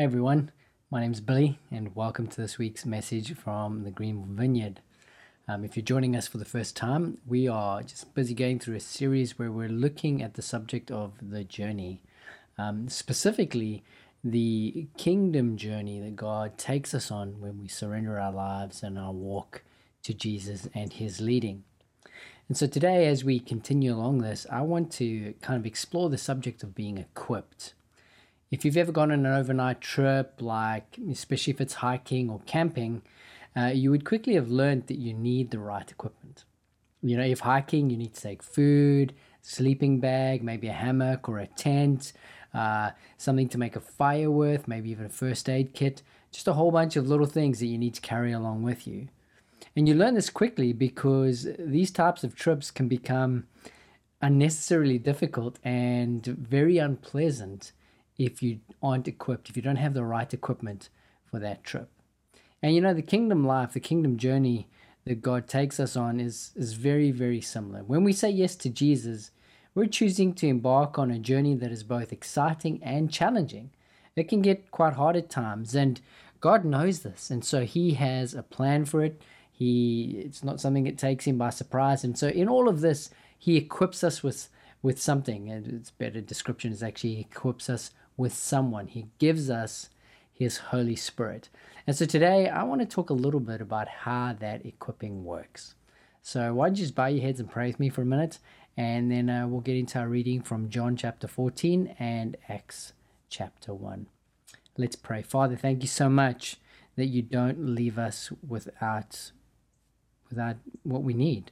Everyone, my name's Billy, and welcome to this week's message from the Greenville Vineyard. Um, if you're joining us for the first time, we are just busy going through a series where we're looking at the subject of the journey, um, specifically the kingdom journey that God takes us on when we surrender our lives and our walk to Jesus and His leading. And so today, as we continue along this, I want to kind of explore the subject of being equipped. If you've ever gone on an overnight trip, like especially if it's hiking or camping, uh, you would quickly have learned that you need the right equipment. You know, if hiking, you need to take food, sleeping bag, maybe a hammock or a tent, uh, something to make a fire with, maybe even a first aid kit, just a whole bunch of little things that you need to carry along with you. And you learn this quickly because these types of trips can become unnecessarily difficult and very unpleasant if you aren't equipped, if you don't have the right equipment for that trip. And you know, the kingdom life, the kingdom journey that God takes us on is, is very, very similar. When we say yes to Jesus, we're choosing to embark on a journey that is both exciting and challenging. It can get quite hard at times, and God knows this, and so He has a plan for it. He it's not something that takes Him by surprise, and so in all of this, He equips us with with something. And it's better description is actually He equips us with someone. He gives us His Holy Spirit. And so today I want to talk a little bit about how that equipping works. So why don't you just bow your heads and pray with me for a minute, and then uh, we'll get into our reading from John chapter 14 and Acts chapter 1. Let's pray. Father, thank you so much that you don't leave us without without what we need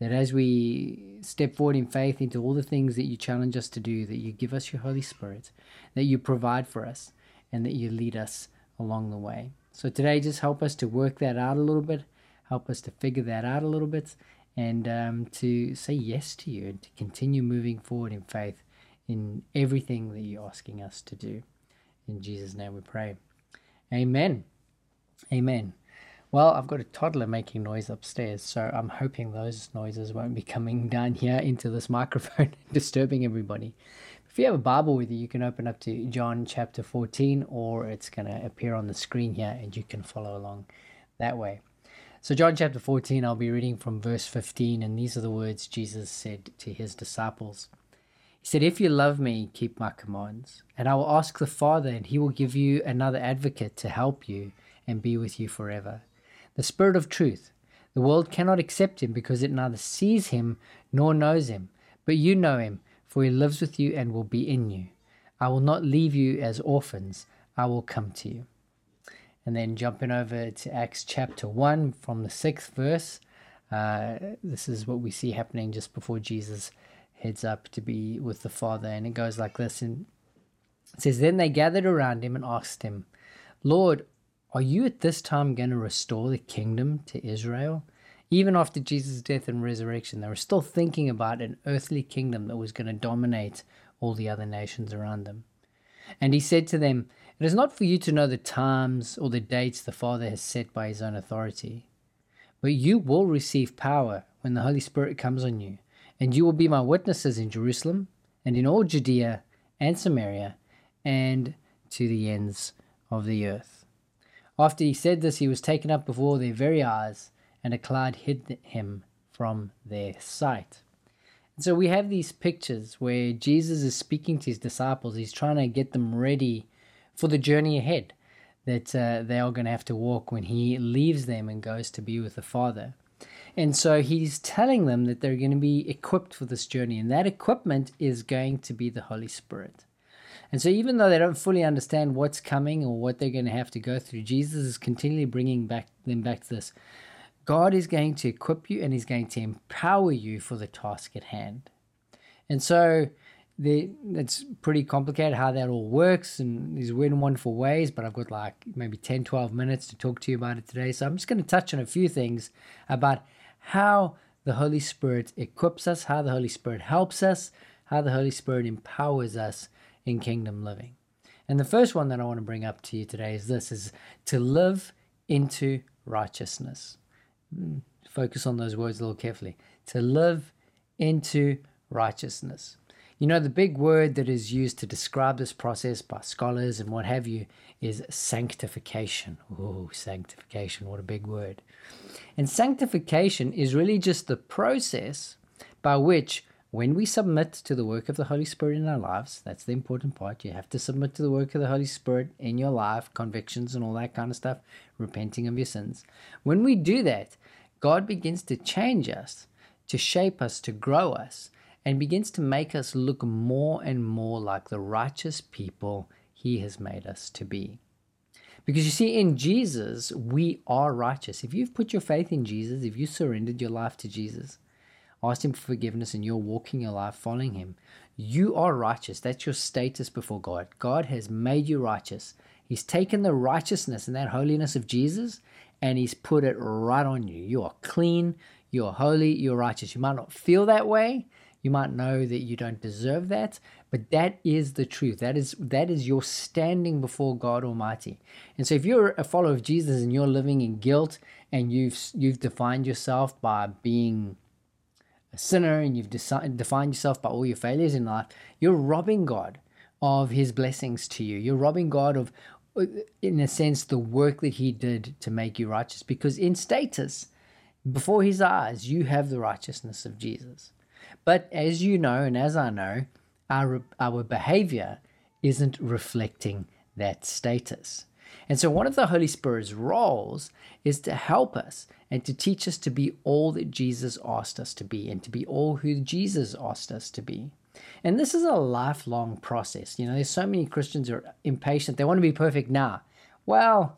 that as we step forward in faith into all the things that you challenge us to do, that you give us your Holy Spirit, that you provide for us, and that you lead us along the way. So today, just help us to work that out a little bit, help us to figure that out a little bit, and um, to say yes to you and to continue moving forward in faith in everything that you're asking us to do. In Jesus' name we pray. Amen. Amen. Well, I've got a toddler making noise upstairs, so I'm hoping those noises won't be coming down here into this microphone and disturbing everybody. If you have a Bible with you, you can open up to John chapter 14, or it's going to appear on the screen here and you can follow along that way. So, John chapter 14, I'll be reading from verse 15, and these are the words Jesus said to his disciples. He said, If you love me, keep my commands, and I will ask the Father, and he will give you another advocate to help you and be with you forever the Spirit of truth. The world cannot accept him because it neither sees him nor knows him. But you know him, for he lives with you and will be in you. I will not leave you as orphans, I will come to you. And then jumping over to Acts chapter 1 from the sixth verse, uh, this is what we see happening just before Jesus heads up to be with the Father. And it goes like this and it says, Then they gathered around him and asked him, Lord, are you at this time going to restore the kingdom to Israel? Even after Jesus' death and resurrection, they were still thinking about an earthly kingdom that was going to dominate all the other nations around them. And he said to them, It is not for you to know the times or the dates the Father has set by his own authority, but you will receive power when the Holy Spirit comes on you, and you will be my witnesses in Jerusalem and in all Judea and Samaria and to the ends of the earth. After he said this, he was taken up before their very eyes, and a cloud hid him from their sight. And so we have these pictures where Jesus is speaking to his disciples. He's trying to get them ready for the journey ahead that uh, they are going to have to walk when he leaves them and goes to be with the Father. And so he's telling them that they're going to be equipped for this journey, and that equipment is going to be the Holy Spirit. And so, even though they don't fully understand what's coming or what they're going to have to go through, Jesus is continually bringing back them back to this. God is going to equip you and He's going to empower you for the task at hand. And so, the, it's pretty complicated how that all works and these weird and wonderful ways, but I've got like maybe 10, 12 minutes to talk to you about it today. So I'm just going to touch on a few things about how the Holy Spirit equips us, how the Holy Spirit helps us, how the Holy Spirit empowers us in kingdom living. And the first one that I want to bring up to you today is this is to live into righteousness. Hmm, focus on those words a little carefully. To live into righteousness. You know, the big word that is used to describe this process by scholars and what have you is sanctification. Oh, sanctification, what a big word. And sanctification is really just the process by which, when we submit to the work of the Holy Spirit in our lives, that's the important part. You have to submit to the work of the Holy Spirit in your life, convictions and all that kind of stuff, repenting of your sins. When we do that, God begins to change us, to shape us, to grow us, and begins to make us look more and more like the righteous people He has made us to be. Because you see, in Jesus, we are righteous. If you've put your faith in Jesus, if you surrendered your life to Jesus, asked Him for forgiveness, and you're walking your life following Him, you are righteous. That's your status before God. God has made you righteous. He's taken the righteousness and that holiness of Jesus and He's put it right on you. You are clean, you're holy, you're righteous. You might not feel that way. You might know that you don't deserve that, but that is the truth. That is that is your standing before God Almighty. And so if you're a follower of Jesus and you're living in guilt and you've you've defined yourself by being a sinner and you've decided, defined yourself by all your failures in life, you're robbing God of his blessings to you. You're robbing God of uh, in a sense the work that he did to make you righteous because in status before his eyes you have the righteousness of Jesus. But as you know, and as I know, our, our behavior isn't reflecting that status. And so, one of the Holy Spirit's roles is to help us and to teach us to be all that Jesus asked us to be and to be all who Jesus asked us to be. And this is a lifelong process. You know, there's so many Christians who are impatient. They want to be perfect now. Well,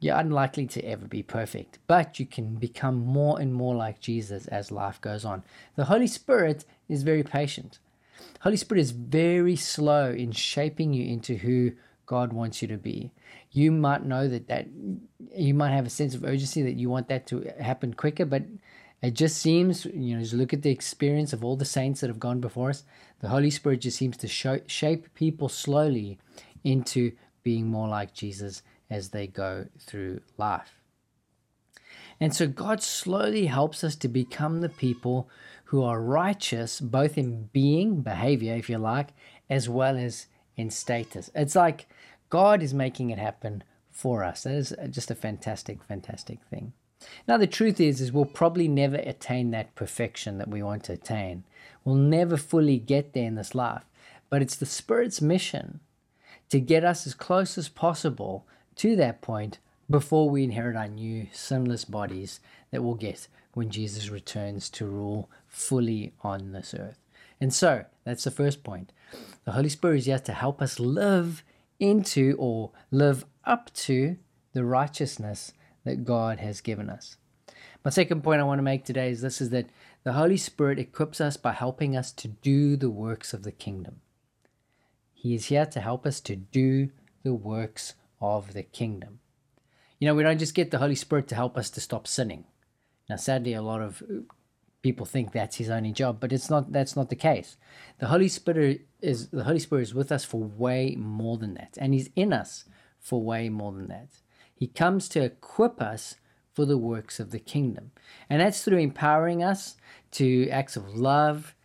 you're unlikely to ever be perfect, but you can become more and more like Jesus as life goes on. The Holy Spirit is very patient. Holy Spirit is very slow in shaping you into who God wants you to be. You might know that that you might have a sense of urgency that you want that to happen quicker, but it just seems, you know, just look at the experience of all the saints that have gone before us, the Holy Spirit just seems to show, shape people slowly into being more like Jesus as they go through life. And so God slowly helps us to become the people who are righteous, both in being, behavior, if you like, as well as in status. It's like God is making it happen for us. That is just a fantastic, fantastic thing. Now the truth is, is we'll probably never attain that perfection that we want to attain. We'll never fully get there in this life. But it's the Spirit's mission to get us as close as possible to that point before we inherit our new sinless bodies that we'll get when Jesus returns to rule fully on this earth. And so, that's the first point. The Holy Spirit is here to help us live into or live up to the righteousness that God has given us. My second point I want to make today is this is that the Holy Spirit equips us by helping us to do the works of the kingdom. He is here to help us to do the works of the kingdom. You know, we don't just get the Holy Spirit to help us to stop sinning. Now, sadly, a lot of people think that's his only job, but it's not. That's not the case. The Holy Spirit is the Holy Spirit is with us for way more than that, and He's in us for way more than that. He comes to equip us for the works of the kingdom, and that's through empowering us to acts of love,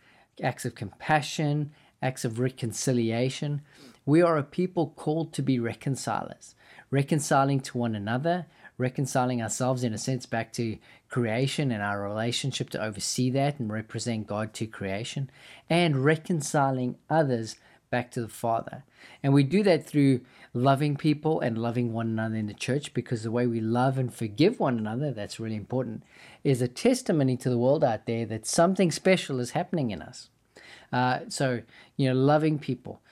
acts of compassion, acts of reconciliation. We are a people called to be reconcilers, reconciling to one another, reconciling ourselves in a sense back to creation and our relationship to oversee that and represent God to creation, and reconciling others back to the Father. And we do that through loving people and loving one another in the church because the way we love and forgive one another, that's really important, is a testimony to the world out there that something special is happening in us. Uh, so, you know, loving people,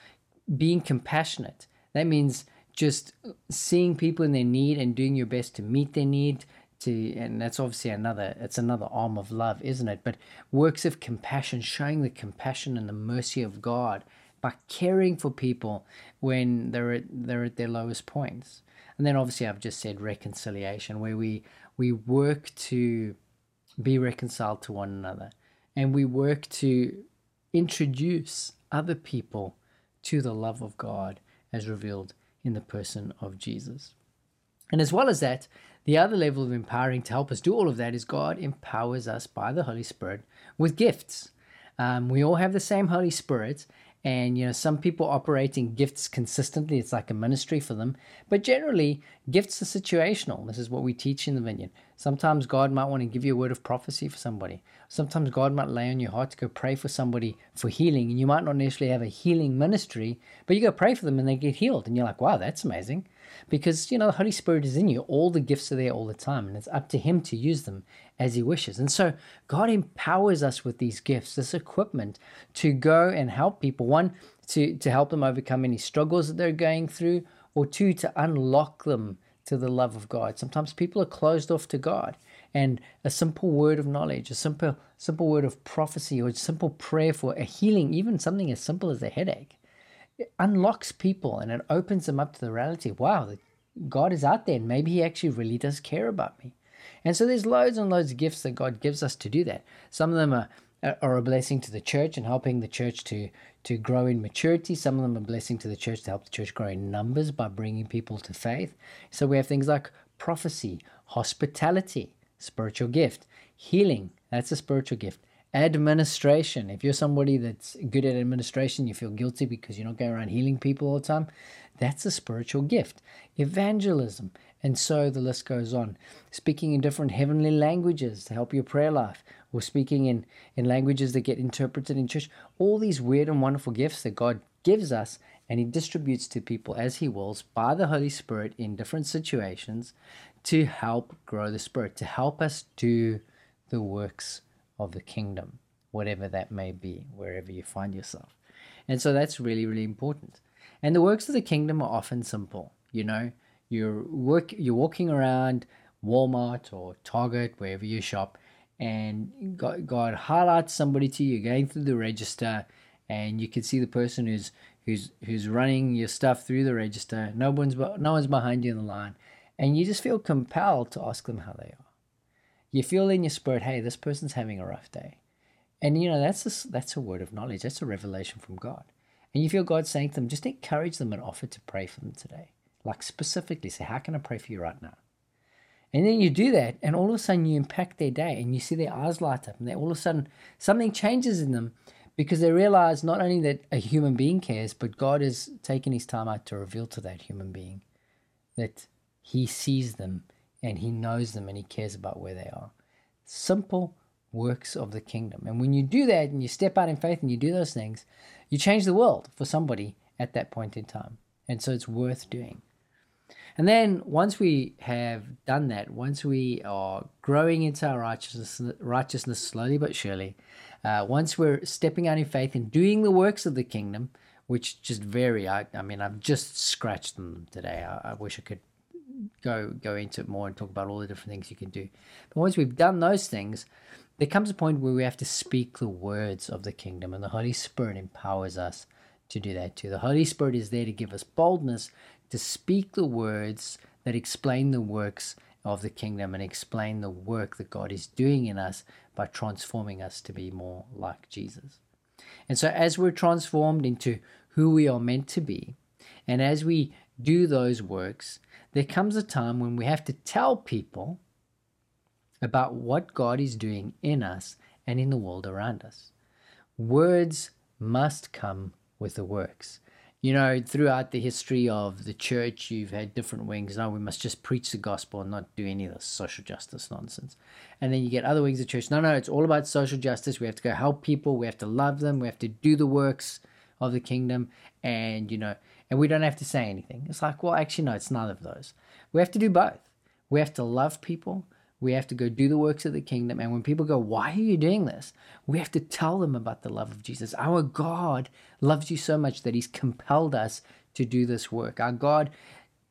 being compassionate. That means just seeing people in their need and doing your best to meet their need and that's obviously another it's another arm of love isn't it but works of compassion showing the compassion and the mercy of god by caring for people when they're at, they're at their lowest points and then obviously i've just said reconciliation where we we work to be reconciled to one another and we work to introduce other people to the love of God as revealed in the person of Jesus. And as well as that, the other level of empowering to help us do all of that is God empowers us by the Holy Spirit with gifts. Um, we all have the same Holy Spirit, and you know some people operate in gifts consistently. It's like a ministry for them, but generally gifts are situational. This is what we teach in the vineyard. Sometimes God might want to give you a word of prophecy for somebody. Sometimes God might lay on your heart to go pray for somebody for healing, and you might not necessarily have a healing ministry, but you go pray for them and they get healed, and you're like, wow, that's amazing because you know the Holy Spirit is in you. All the gifts are there all the time, and it's up to Him to use them as He wishes. And so God empowers us with these gifts, this equipment to go and help people. One, to to help them overcome any struggles that they're going through, or two, to unlock them to the love of God. Sometimes people are closed off to God, and a simple word of knowledge, a simple simple word of prophecy, or a simple prayer for a healing, even something as simple as a headache it unlocks people and it opens them up to the reality wow, God is out there and maybe He actually really does care about me. And so there's loads and loads of gifts that God gives us to do that. Some of them are, uh, are a blessing to the church and helping the church to, to grow in maturity. Some of them are a blessing to the church to help the church grow in numbers by bringing people to faith. So we have things like prophecy, hospitality, spiritual gift, healing, that's a spiritual gift, administration. If you're somebody that's good at administration, you feel guilty because you're not going around healing people all the time, that's a spiritual gift. Evangelism, and so the list goes on. Speaking in different heavenly languages to help your prayer life, or speaking in, in languages that get interpreted in church. All these weird and wonderful gifts that God gives us and He distributes to people as He wills by the Holy Spirit in different situations to help grow the Spirit, to help us do the works of the kingdom, whatever that may be, wherever you find yourself. And so that's really, really important. And the works of the kingdom are often simple. You know, you're work you're walking around Walmart or Target, wherever you shop, and God, God highlights somebody to you, going through the register, and you can see the person who's who's who's running your stuff through the register. No one's no one's behind you in the line, and you just feel compelled to ask them how they are you feel in your spirit, hey, this person's having a rough day. And you know, that's a, that's a word of knowledge. That's a revelation from God. And you feel God saying to them, just encourage them and offer to pray for them today. Like specifically say, how can I pray for you right now? And then you do that, and all of a sudden you impact their day, and you see their eyes light up, and they, all of a sudden something changes in them because they realize not only that a human being cares, but God has taken his time out to reveal to that human being that he sees them and he knows them and he cares about where they are. Simple works of the kingdom. And when you do that and you step out in faith and you do those things, you change the world for somebody at that point in time. And so it's worth doing. And then once we have done that, once we are growing into our righteousness, righteousness slowly but surely, uh, once we're stepping out in faith and doing the works of the kingdom, which just vary. I, I mean, I've just scratched them today. I, I wish I could go go into it more and talk about all the different things you can do. But once we've done those things, there comes a point where we have to speak the words of the kingdom, and the Holy Spirit empowers us to do that too. The Holy Spirit is there to give us boldness to speak the words that explain the works of the kingdom and explain the work that God is doing in us by transforming us to be more like Jesus. And so, as we're transformed into who we are meant to be, and as we do those works, there comes a time when we have to tell people about what God is doing in us and in the world around us. Words must come with the works. You know, throughout the history of the church, you've had different wings. No, we must just preach the gospel and not do any of this social justice nonsense. And then you get other wings of church. No, no, it's all about social justice. We have to go help people. We have to love them. We have to do the works of the kingdom. And, you know, and we don't have to say anything. It's like, well, actually, no, it's none of those. We have to do both. We have to love people. We have to go do the works of the kingdom. And when people go, why are you doing this? We have to tell them about the love of Jesus. Our God loves you so much that he's compelled us to do this work. Our God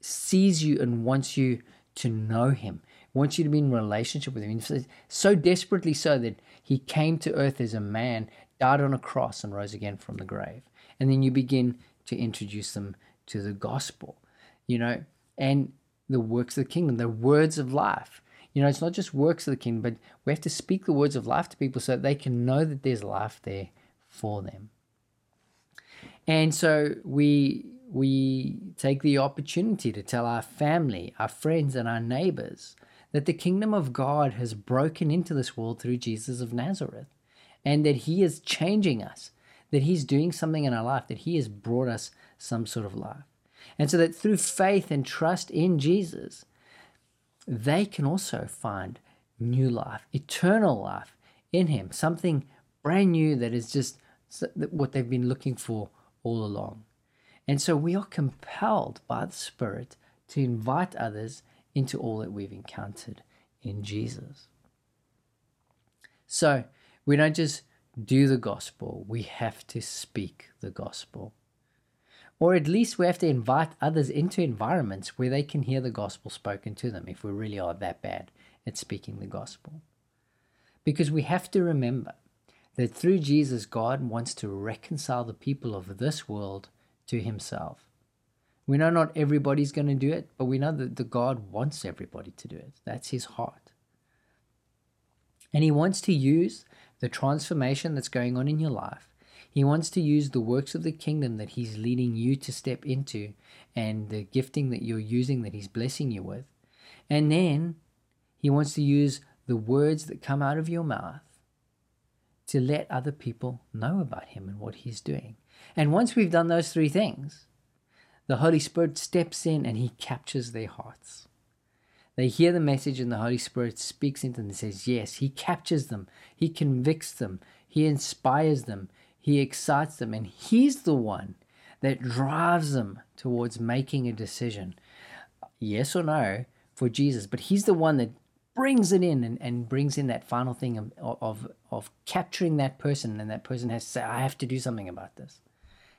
sees you and wants you to know him, wants you to be in relationship with him. So desperately so that he came to earth as a man, died on a cross, and rose again from the grave. And then you begin to introduce them to the gospel, you know, and the works of the kingdom, the words of life. You know, it's not just works of the kingdom, but we have to speak the words of life to people so that they can know that there's life there for them. And so we we take the opportunity to tell our family, our friends, and our neighbors that the kingdom of God has broken into this world through Jesus of Nazareth. and that He is changing us, that He's doing something in our life, that He has brought us some sort of life. And so that through faith and trust in Jesus, they can also find new life, eternal life in Him, something brand new that is just what they've been looking for all along. And so we are compelled by the Spirit to invite others into all that we've encountered in Jesus. So we don't just do the gospel, we have to speak the gospel. Or at least we have to invite others into environments where they can hear the gospel spoken to them if we really are that bad at speaking the gospel. Because we have to remember that through Jesus, God wants to reconcile the people of this world to himself. We know not everybody's going to do it, but we know that the God wants everybody to do it. That's his heart. And he wants to use the transformation that's going on in your life. He wants to use the works of the kingdom that he's leading you to step into and the gifting that you're using that he's blessing you with. And then he wants to use the words that come out of your mouth to let other people know about him and what he's doing. And once we've done those three things, the Holy Spirit steps in and he captures their hearts. They hear the message and the Holy Spirit speaks into them and says, Yes, He captures them, He convicts them, He inspires them, He excites them, and He's the one that drives them towards making a decision, yes or no, for Jesus. But He's the one that brings it in and, and brings in that final thing of, of, of capturing that person, and that person has to say, I have to do something about this.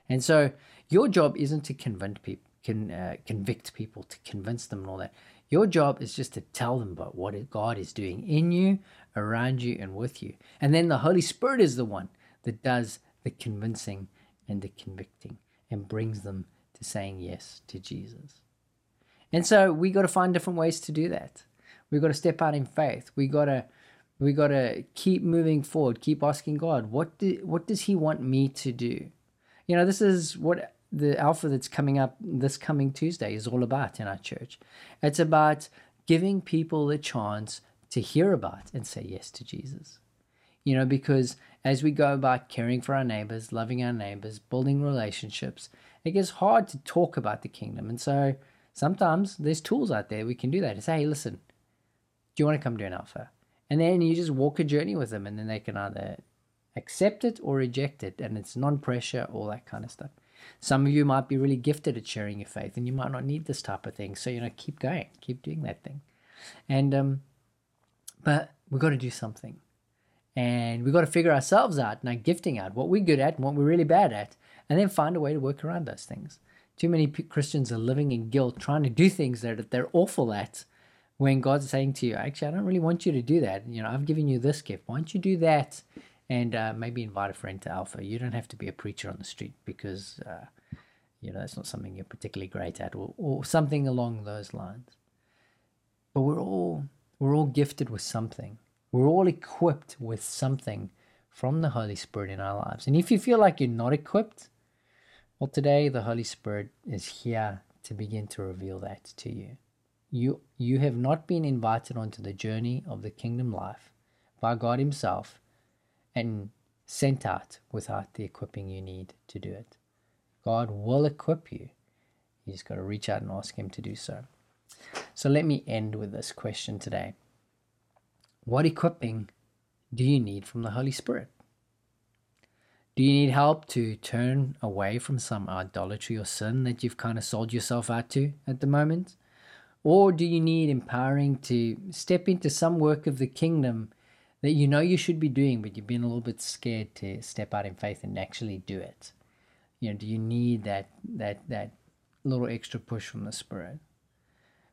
And so your job isn't to convince people, can uh, convict people, to convince them and all that. Your job is just to tell them about what God is doing in you, around you, and with you. And then the Holy Spirit is the one that does the convincing and the convicting and brings them to saying yes to Jesus. And so we got to find different ways to do that. We got to step out in faith. We got to we got to keep moving forward. Keep asking God, what do, what does He want me to do? You know, this is what the Alpha that's coming up this coming Tuesday is all about in our church. It's about giving people the chance to hear about and say yes to Jesus. You know, because as we go about caring for our neighbors, loving our neighbors, building relationships, it gets hard to talk about the kingdom. And so sometimes there's tools out there we can do that. To say, hey, listen, do you want to come to an alpha? And then you just walk a journey with them, and then they can either accept it or reject it and it's non-pressure all that kind of stuff some of you might be really gifted at sharing your faith and you might not need this type of thing. So you know keep going keep doing that thing. And um but we've got to do something. And we've got to figure ourselves out and our gifting out what we're good at and what we're really bad at and then find a way to work around those things. Too many christians are living in guilt trying to do things that they're awful at when god's saying to you actually i don't really want you to do that. You know i've given you this gift. Why don't you do that and uh, maybe invite a friend to Alpha. You don't have to be a preacher on the street because uh, you know that's not something you're particularly great at, or, or something along those lines. But we're all we're all gifted with something. We're all equipped with something from the Holy Spirit in our lives. And if you feel like you're not equipped, well, today the Holy Spirit is here to begin to reveal that to you. You you have not been invited onto the journey of the kingdom life by God Himself and sent out without the equipping you need to do it. God will equip you. You just got to reach out and ask Him to do so. So let me end with this question today What equipping do you need from the Holy Spirit? Do you need help to turn away from some idolatry or sin that you've kind of sold yourself out to at the moment? Or do you need empowering to step into some work of the kingdom that you know you should be doing, but you've been a little bit scared to step out in faith and actually do it? You know, do you need that that that little extra push from the Spirit?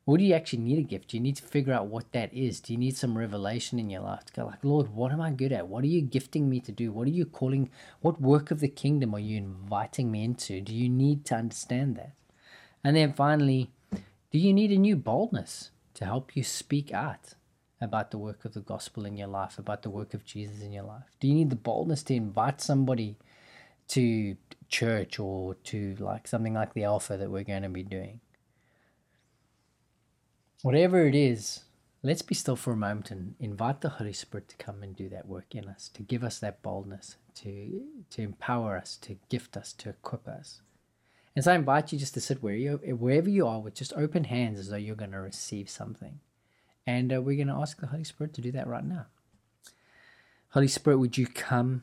Or do you actually need a gift? Do you need to figure out what that is? Do you need some revelation in your life to go like, Lord, what am I good at? What are you gifting me to do? What are you calling? What work of the kingdom are you inviting me into? Do you need to understand that? And then finally, do you need a new boldness to help you speak out? About the work of the gospel in your life, about the work of Jesus in your life? Do you need the boldness to invite somebody to church or to like something like the Alpha that we're going to be doing? Whatever it is, let's be still for a moment and invite the Holy Spirit to come and do that work in us, to give us that boldness, to to empower us, to gift us, to equip us. And so I invite you just to sit where you wherever you are with just open hands as though you're going to receive something. And uh, we're going to ask the Holy Spirit to do that right now. Holy Spirit, would you come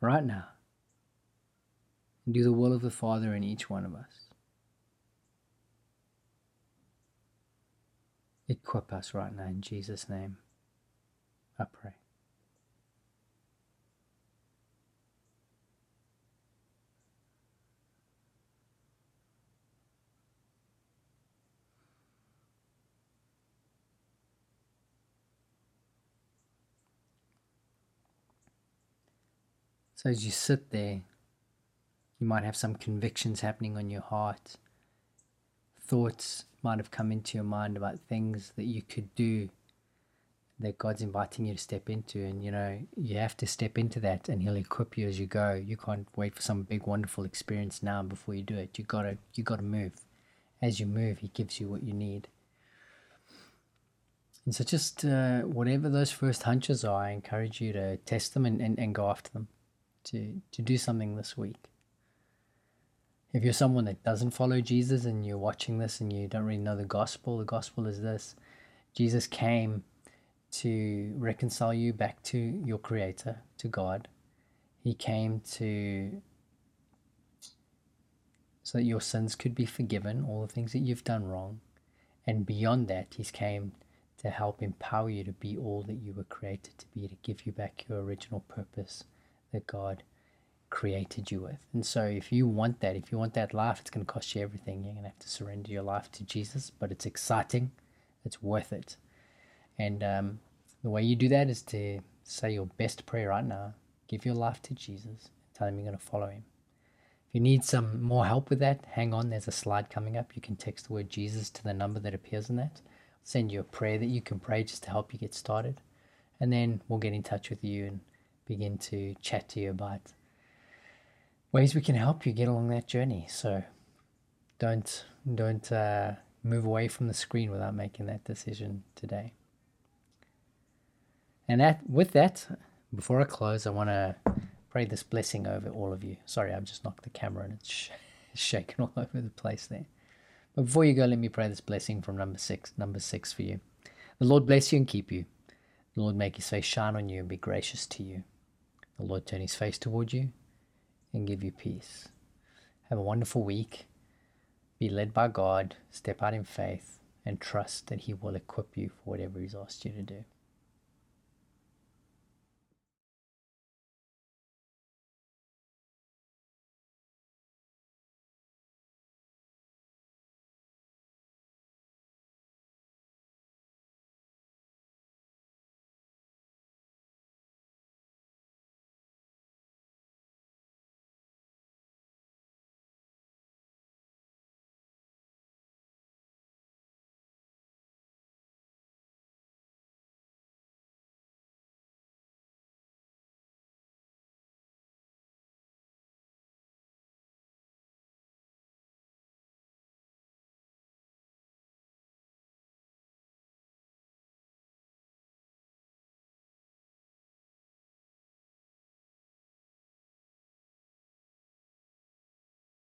right now and do the will of the Father in each one of us? Equip us right now in Jesus' name. I pray. So as you sit there, you might have some convictions happening on your heart. Thoughts might have come into your mind about things that you could do that God's inviting you to step into. And you know, you have to step into that and He'll equip you as you go. You can't wait for some big wonderful experience now before you do it. You gotta you gotta move. As you move, He gives you what you need. And so just uh, whatever those first hunches are, I encourage you to test them and, and, and go after them to, to do something this week. If you're someone that doesn't follow Jesus and you're watching this and you don't really know the gospel, the gospel is this Jesus came to reconcile you back to your Creator, to God. He came to so that your sins could be forgiven, all the things that you've done wrong. And beyond that, He's came to help empower you to be all that you were created to be, to give you back your original purpose that God created you with. And so, if you want that, if you want that life, it's going to cost you everything. You're going to have to surrender your life to Jesus, but it's exciting, it's worth it. And um, the way you do that is to say your best prayer right now, give your life to Jesus, tell him you're going to follow him. If you need some more help with that, hang on. There's a slide coming up. You can text the word Jesus to the number that appears in that. I'll send you a prayer that you can pray just to help you get started. And then we'll get in touch with you and begin to chat to you about ways we can help you get along that journey. So don't don't uh, move away from the screen without making that decision today. And that with that, before I close, I want to pray this blessing over all of you. Sorry, I've just knocked the camera and it's sh- shaking all over the place there. But before you go, let me pray this blessing from Numbers six. Numbers six for you. The Lord bless you and keep you. The Lord make his face shine on you and be gracious to you. The Lord turn his face toward you and give you peace. Have a wonderful week. Be led by God, step out in faith, and trust that He will equip you for whatever He's asked you to do.